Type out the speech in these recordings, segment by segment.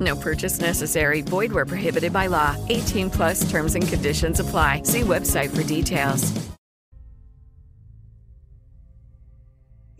No purchase necessary. Void where prohibited by law. 18 plus terms and conditions apply. See website for details.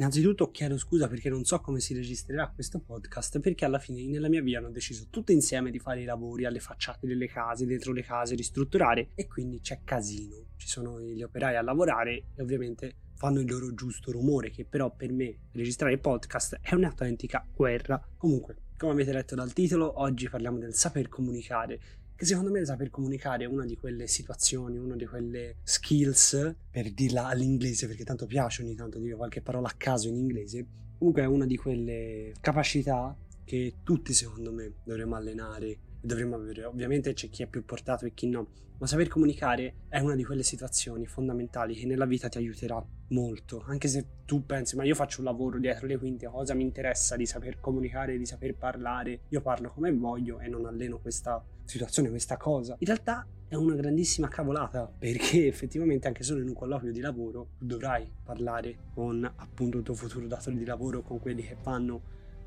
Innanzitutto chiedo scusa perché non so come si registrerà questo podcast perché alla fine nella mia via hanno deciso tutti insieme di fare i lavori alle facciate delle case, dentro le case, ristrutturare e quindi c'è casino. Ci sono gli operai a lavorare e ovviamente fanno il loro giusto rumore che però per me registrare podcast è un'autentica guerra. Comunque, come avete letto dal titolo, oggi parliamo del saper comunicare che secondo me il saper comunicare è una di quelle situazioni, una di quelle skills, per dirla all'inglese, perché tanto piace ogni tanto dire qualche parola a caso in inglese, comunque è una di quelle capacità che tutti secondo me dovremmo allenare dovremmo avere. Ovviamente c'è chi è più portato e chi no, ma saper comunicare è una di quelle situazioni fondamentali che nella vita ti aiuterà molto. Anche se tu pensi, ma io faccio un lavoro dietro le quinte, cosa mi interessa di saper comunicare, di saper parlare? Io parlo come voglio e non alleno questa situazione, questa cosa. In realtà è una grandissima cavolata perché effettivamente anche solo in un colloquio di lavoro dovrai parlare con appunto il tuo futuro datore di lavoro, con quelli che fanno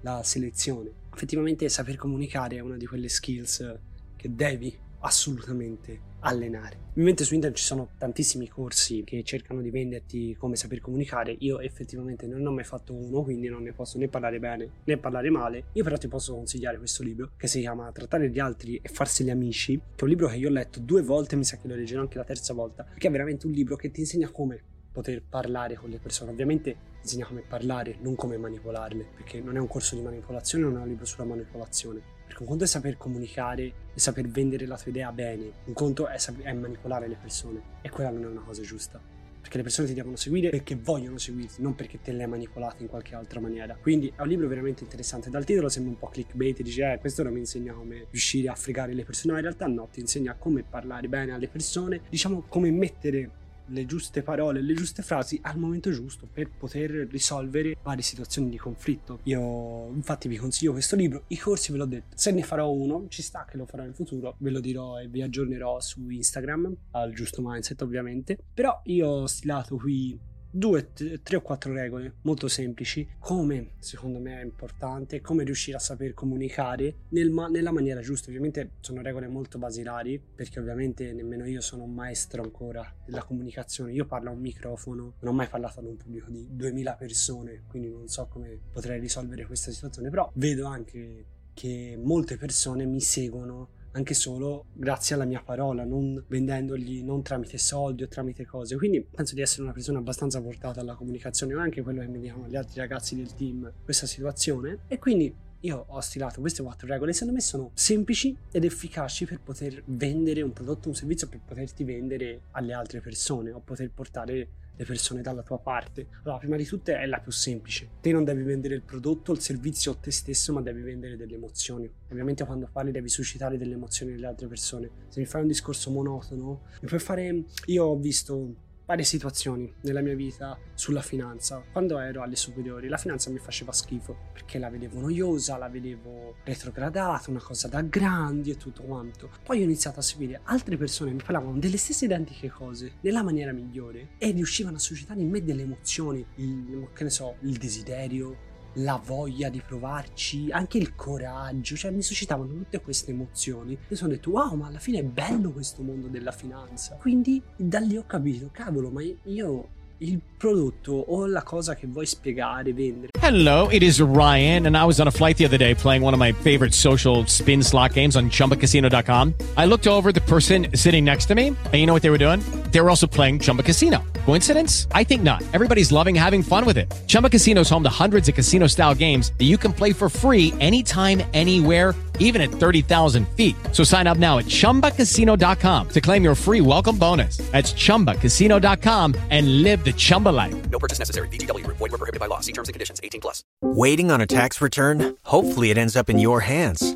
la selezione. Effettivamente saper comunicare è una di quelle skills che devi assolutamente allenare. Ovviamente su internet ci sono tantissimi corsi che cercano di venderti come saper comunicare. Io effettivamente non ho mai fatto uno, quindi non ne posso né parlare bene né parlare male. Io però ti posso consigliare questo libro che si chiama Trattare gli altri e farseli amici, che è un libro che io ho letto due volte, mi sa che lo leggerò anche la terza volta, perché è veramente un libro che ti insegna come poter parlare con le persone. Ovviamente insegna come parlare, non come manipolarle, perché non è un corso di manipolazione, non è un libro sulla manipolazione. Perché un conto è saper comunicare e saper vendere la tua idea bene, un conto è, sap- è manipolare le persone e quella non è una cosa giusta. Perché le persone ti devono seguire perché vogliono seguirti, non perché te le hai manipolate in qualche altra maniera. Quindi è un libro veramente interessante. Dal titolo sembra un po' clickbait, dice, eh, questo non mi insegna come riuscire a fregare le persone. No, in realtà no, ti insegna come parlare bene alle persone, diciamo come mettere le giuste parole, le giuste frasi al momento giusto per poter risolvere varie situazioni di conflitto. Io infatti vi consiglio questo libro, i corsi ve l'ho detto, se ne farò uno, ci sta che lo farò in futuro, ve lo dirò e vi aggiornerò su Instagram, al giusto mindset ovviamente, però io ho stilato qui due, tre o quattro regole molto semplici, come secondo me è importante, come riuscire a saper comunicare nel nella maniera giusta. Ovviamente sono regole molto basilari, perché ovviamente nemmeno io sono un maestro ancora della comunicazione. Io parlo a un microfono, non ho mai parlato ad un pubblico di 2000 persone, quindi non so come potrei risolvere questa situazione, però vedo anche che molte persone mi seguono anche solo grazie alla mia parola, non vendendogli, non tramite soldi o tramite cose. Quindi penso di essere una persona abbastanza portata alla comunicazione, anche quello che mi dicono gli altri ragazzi del team, questa situazione. E quindi io ho stilato queste quattro regole, secondo me sono semplici ed efficaci per poter vendere un prodotto, un servizio, per poterti vendere alle altre persone o poter portare le persone dalla tua parte. Allora, prima di tutto è la più semplice. Te non devi vendere il prodotto, il servizio o te stesso, ma devi vendere delle emozioni. Ovviamente quando parli devi suscitare delle emozioni nelle altre persone. Se mi fai un discorso monotono, mi puoi fare... Io ho visto varie situazioni nella mia vita sulla finanza. Quando ero alle superiori la finanza mi faceva schifo perché la vedevo noiosa, la vedevo retrogradata, una cosa da grandi e tutto quanto. Poi ho iniziato a seguire altre persone che mi parlavano delle stesse identiche cose nella maniera migliore e riuscivano a suscitare in me delle emozioni, il, che ne so, il desiderio, la voglia di provarci, anche il coraggio, cioè mi suscitavano tutte queste emozioni. E sono detto, wow, ma alla fine è bello questo mondo della finanza. Quindi da lì ho capito, cavolo, ma io il prodotto o la cosa che vuoi spiegare, vendere Hello, it is Ryan, and I was on a flight the other day playing one of my favorite social spin slot games on chumbacasino.com. I looked over the person sitting next to me, and you know what they were doing? They were also playing Chumba Casino. Coincidence? I think not. Everybody's loving having fun with it. Chumba Casino is home to hundreds of casino style games that you can play for free anytime, anywhere, even at 30,000 feet. So sign up now at chumbacasino.com to claim your free welcome bonus. That's chumbacasino.com and live the Chumba life. No purchase necessary. Group. Void prohibited by law. See terms and conditions. 18 plus. Waiting on a tax return? Hopefully, it ends up in your hands.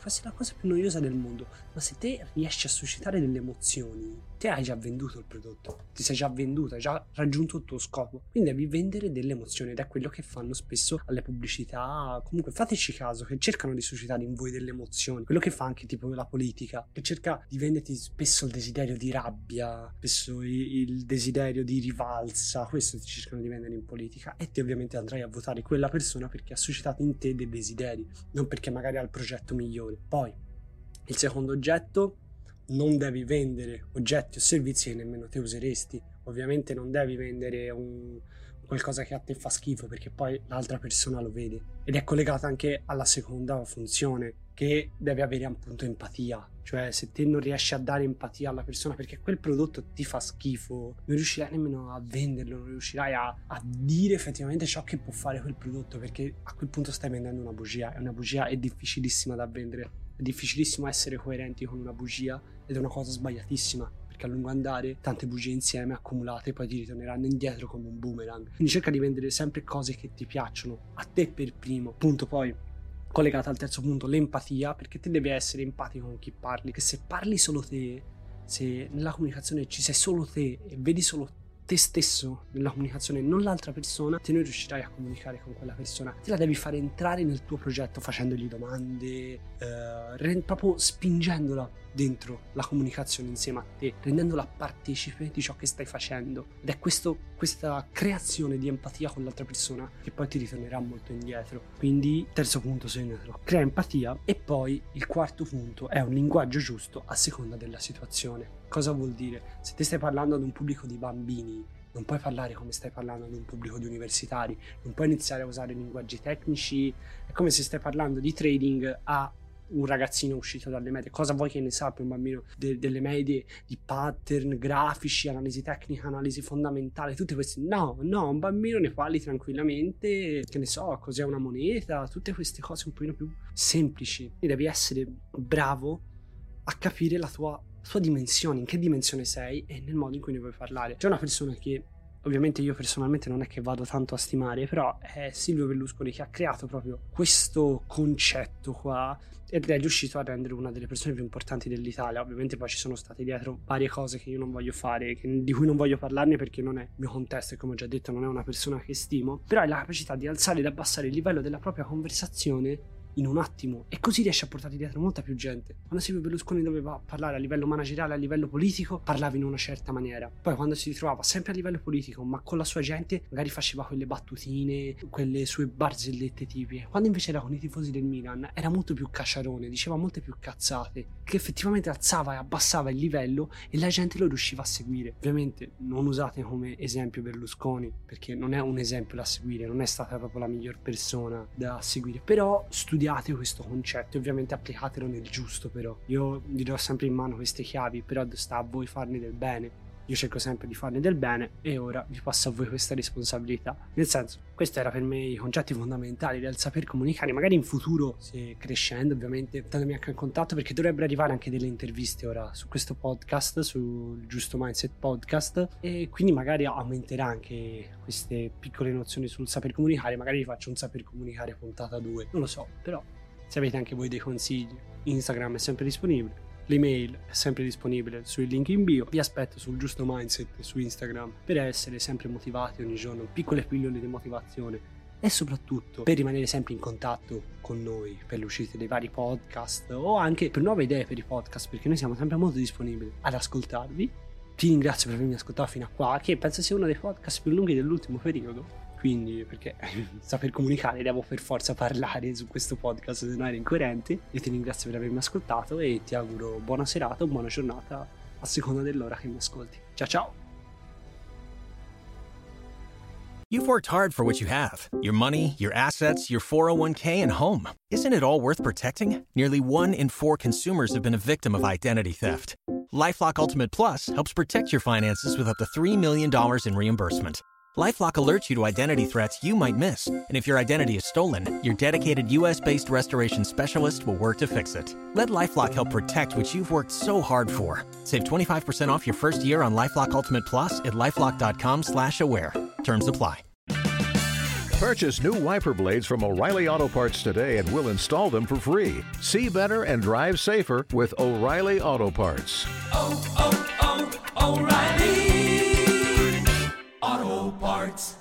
Quasi la cosa più noiosa del mondo. Ma se te riesci a suscitare delle emozioni, te hai già venduto il prodotto, ti sei già venduto, hai già raggiunto il tuo scopo. Quindi devi vendere delle emozioni ed è quello che fanno spesso alle pubblicità. Comunque fateci caso che cercano di suscitare in voi delle emozioni. Quello che fa anche tipo la politica, che cerca di venderti spesso il desiderio di rabbia, spesso il desiderio di rivalsa. Questo ti cercano di vendere in politica e te ovviamente andrai a votare quella persona perché ha suscitato in te dei desideri, non perché magari ha il progetto migliore. Poi il secondo oggetto, non devi vendere oggetti o servizi che nemmeno te useresti. Ovviamente non devi vendere un, qualcosa che a te fa schifo perché poi l'altra persona lo vede. Ed è collegata anche alla seconda funzione, che deve avere appunto empatia. Cioè se te non riesci a dare empatia alla persona perché quel prodotto ti fa schifo, non riuscirai nemmeno a venderlo, non riuscirai a, a dire effettivamente ciò che può fare quel prodotto perché a quel punto stai vendendo una bugia e una bugia è difficilissima da vendere è difficilissimo essere coerenti con una bugia ed è una cosa sbagliatissima perché a lungo andare tante bugie insieme accumulate poi ti ritorneranno indietro come un boomerang. Quindi cerca di vendere sempre cose che ti piacciono, a te per primo. Punto poi collegata al terzo punto, l'empatia, perché te devi essere empatico con chi parli, che se parli solo te, se nella comunicazione ci sei solo te e vedi solo te, te stesso nella comunicazione, non l'altra persona, te non riuscirai a comunicare con quella persona. Te la devi fare entrare nel tuo progetto facendogli domande, eh, proprio spingendola dentro la comunicazione insieme a te, rendendola partecipe di ciò che stai facendo. Ed è questo, questa creazione di empatia con l'altra persona che poi ti ritornerà molto indietro. Quindi, terzo punto, segnatelo. Crea empatia. E poi il quarto punto è un linguaggio giusto a seconda della situazione. Cosa vuol dire? Se ti stai parlando ad un pubblico di bambini, non puoi parlare come stai parlando ad un pubblico di universitari, non puoi iniziare a usare linguaggi tecnici, è come se stai parlando di trading a un ragazzino uscito dalle medie. Cosa vuoi che ne sappia un bambino de- delle medie di pattern, grafici, analisi tecnica, analisi fondamentale, tutte queste? No, no, un bambino ne parli tranquillamente, che ne so, cos'è una moneta, tutte queste cose un pochino più semplici. E devi essere bravo a capire la tua sua dimensione, in che dimensione sei e nel modo in cui ne vuoi parlare. C'è una persona che ovviamente io personalmente non è che vado tanto a stimare, però è Silvio Berlusconi che ha creato proprio questo concetto qua ed è riuscito a rendere una delle persone più importanti dell'Italia. Ovviamente poi ci sono state dietro varie cose che io non voglio fare, che, di cui non voglio parlarne perché non è il mio contesto e come ho già detto non è una persona che stimo, però è la capacità di alzare ed abbassare il livello della propria conversazione in un attimo e così riesce a portare dietro molta più gente. Quando Silvio Berlusconi doveva parlare a livello manageriale, a livello politico, parlava in una certa maniera. Poi quando si ritrovava sempre a livello politico, ma con la sua gente, magari faceva quelle battutine, quelle sue barzellette tipiche. Quando invece era con i tifosi del Milan, era molto più cacciarone, diceva molte più cazzate, che effettivamente alzava e abbassava il livello e la gente lo riusciva a seguire. Ovviamente non usate come esempio Berlusconi, perché non è un esempio da seguire, non è stata proprio la miglior persona da seguire, però studiate studiate questo concetto ovviamente applicatelo nel giusto però. Io vi do sempre in mano queste chiavi, però sta a voi farne del bene. Io cerco sempre di farne del bene e ora vi passo a voi questa responsabilità. Nel senso, questi erano per me i concetti fondamentali del saper comunicare, magari in futuro, se crescendo ovviamente, mettendomi anche in contatto perché dovrebbero arrivare anche delle interviste ora su questo podcast, sul Giusto Mindset Podcast e quindi magari aumenterà anche queste piccole nozioni sul saper comunicare, magari vi faccio un saper comunicare puntata 2, non lo so, però se avete anche voi dei consigli, Instagram è sempre disponibile L'email è sempre disponibile sui link in bio. Vi aspetto sul giusto mindset su Instagram per essere sempre motivati ogni giorno, piccole pillole di motivazione e soprattutto per rimanere sempre in contatto con noi per l'uscita dei vari podcast o anche per nuove idee per i podcast perché noi siamo sempre molto disponibili ad ascoltarvi. Ti ringrazio per avermi ascoltato fino a qua, che penso sia uno dei podcast più lunghi dell'ultimo periodo. Quindi, perché saper comunicare devo per forza parlare su questo podcast, se no era incoerente. E ti ringrazio per avermi ascoltato e ti auguro buona serata o buona giornata a seconda dell'ora che mi ascolti. Ciao ciao! You've worked hard for what you have your money, your assets, your 401k, and home. Isn't it all worth protecting? Nearly one in four consumers have been a victim of identity theft. Lifelock Ultimate Plus helps protect your finances with up to $3 million in reimbursement. LifeLock alerts you to identity threats you might miss, and if your identity is stolen, your dedicated U.S.-based restoration specialist will work to fix it. Let LifeLock help protect what you've worked so hard for. Save 25% off your first year on LifeLock Ultimate Plus at lifeLock.com/slash-aware. Terms apply. Purchase new wiper blades from O'Reilly Auto Parts today, and we'll install them for free. See better and drive safer with O'Reilly Auto Parts. Oh, oh, oh, O'Reilly hearts.